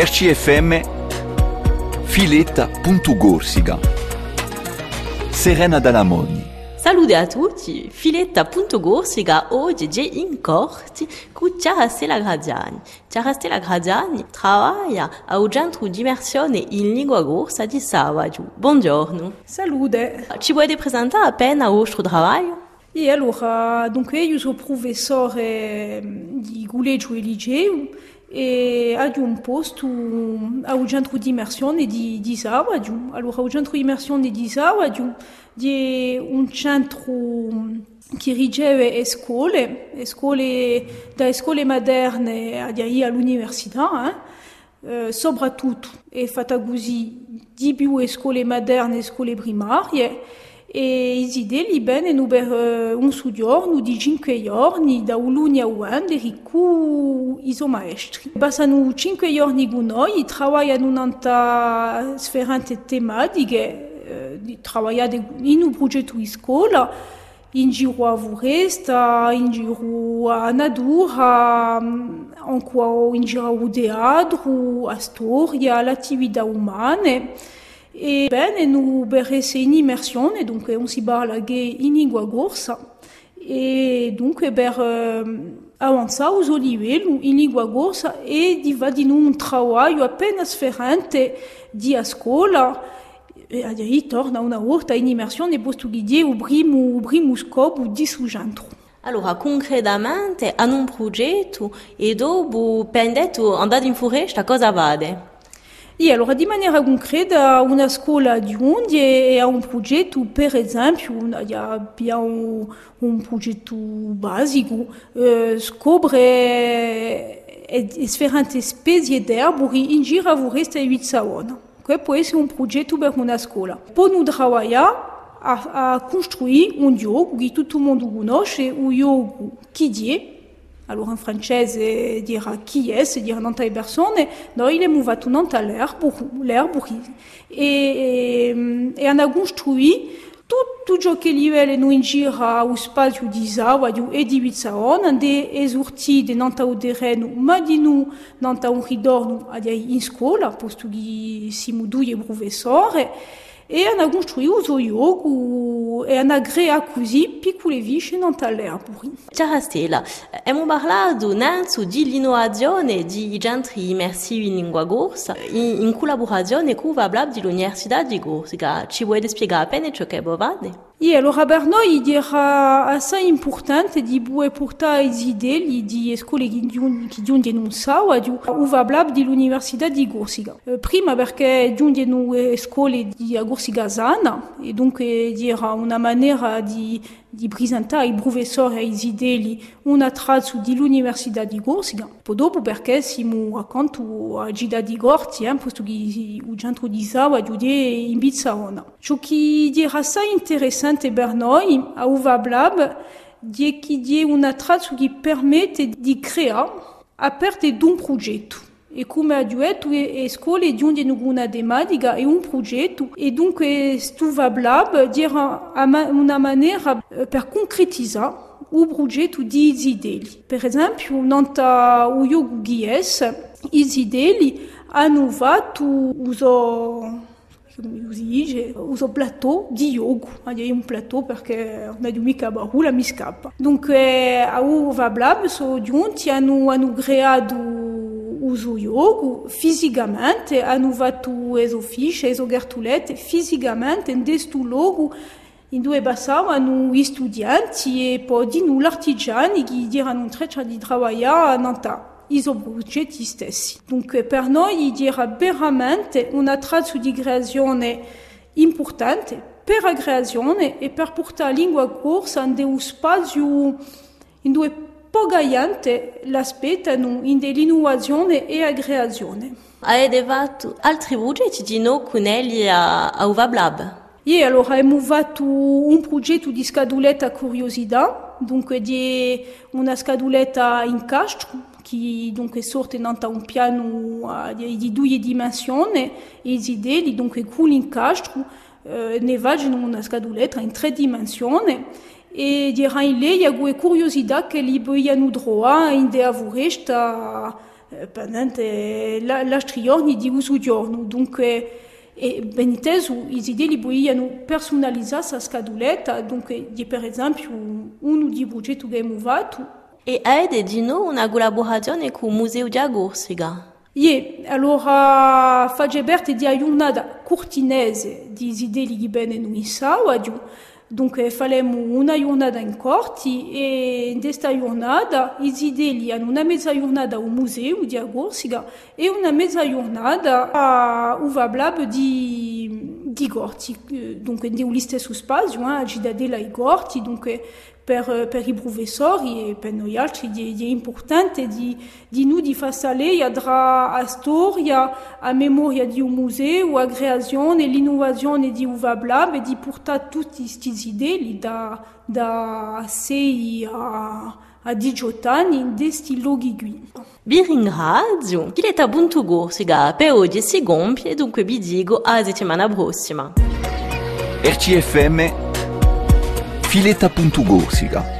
RCFM Filetta.gorsica Serena Dalamoni Salute a tutti, Filetta.gorsica oggi è in corte con Chiara Stella Graziani. Chiara Stella Graziani lavora a un centro di immersione in lingua corsa di Savaggio. Buongiorno. Salute. Ci puoi presentare appena il vostro lavoro? E allora, dunque io sono professore di collegio e liceo e ho un posto a un centro di immersione di, di Savaggio. Allora, il centro di immersione di Savaggio è un centro che riceve scuole, scuole da scuole moderne all'università, eh? eh, soprattutto è fatta così di più scuole moderne e scuole primarie e i idee bene nu per uh, un soggiorno di 5 giorni da luglio a Uende con i maestri. Passano 5 giorni con noi, lavorano in sferente tematiche, uh, lavorano in un progetto di scuola, in giro a Voresta, in giro a Nadura, ancora in giro a teatro, a storia, l'attività umana. E bene, nu berese in immersione, dunque on si parla in lingua corsa, e dunque per uh, avanzare uso livello in lingua corsa e di va di un lavoro appena sferente di a scuola, e a torna una volta in immersione posto che die il primo, il primo scopo di suo centro. Allora, concretamente, hanno un progetto e dopo, pendetto, andate in foresta, cosa vade? E allora, di maniera concreta, una scuola di Undia ha un progetto, per esempio, abbiamo un progetto basico, eh, scoprire differenti specie d'erbori in giro a foresta di Savona. Questo può essere un progetto per una scuola. Poi noi lavoriamo a, a costruire un gioco che tutto il mondo conosce, un gioco che è allora in francese dirà chi è, se dirà tante persone, noi le muovato nanta l'erburi. E, e, e hanno costruito tutto ciò che livello non gira lo spazio di Zawadio e di Vizzaon, de esortiti nanta o terreno, ma di noi nanta un ridorno in professori, e hanno costruito uso jogo e hanno creato così piccole visce nanta l'erburi. Ciao Stella, abbiamo parlato innanzi dell'innovazione di centri immersivi in lingua in, in collaborazione con dell'Università di Corsica. Ci vuoi spiegare appena ciò che bovate? E allora per noi era assai importante di portare i idee di scuole che giungono in Sawadio o Vablab dell'Università di Corsica. Prima perché giungono scuole di Corsica sana e dunque era una maniera di, di presentare ai professori e i idee una dell'Università di. Poi dopo perché a Gida di Gorti, eh, centro di Sawadio è che a di di una traccia che permette di creare a parte di un progetto. E come ha detto, le scuole di onde una tematica è un progetto e dunque Stuvablab dirà una maniera per concretizzare o progetto di idee. Per esempio, nanta o hanno fatto uso plateau di yoga il y a un plateau perché on a du mica barou la miscapa donc eh, a u vablab so giunti hanno hanno creato yoga fisicamente hanno fatto eso fiche eso gertulette fisicamente in questo luogo in due gli studenti e poi di noi l'artigiani che treccia di a stessi. Dunque per noi dirà veramente una traccia di creazione importante per la creazione e per la lingua corsa in un spazio pogaiante l'aspettano in dell'innovazione e. Avete fatto altri progetti di no con elli a, a Uvablab? E allora abbiamo fatto un progetto di scaduletta curiosità, dunque di una scaduletta in castro qui donc è sorte dans un piano di due dimensioni e idee dunque con l'incastro uh, ne vagano una scaduletta in tre dimensioni e dirà in lei ha curiosità che li vogliano droit in de avoresta eh, pendente la, l'altri giorni di uso giorno. Dunque, e beniteso i idee li vogliano personalizzare sa scaduletta, dunque di per esempio di. E di una collaborazione di Agorsiga? Ie, allora Fagebert di di dunque faremo una giornata in corti e i idee hanno una mezza giornata al museo di Agorsiga e una mezza giornata a Uva Blab di, di Gorti, dunque nello stesso spazio, eh, a Cidadella e Gorti, dunque per, per i professori e per noi altri è, importante di, di noi di far salire tra a storia, a memoria di un museo, a creazione, l'innovazione di Uva Blab e di portare tutte queste idee da, da 6 a, a 18 anni in questi luoghi qui. Vi ringrazio. Chi è Buntu Gorsiga per oggi si compie e dunque vi dico a settimana prossima. RCFM Fileta.Gorsica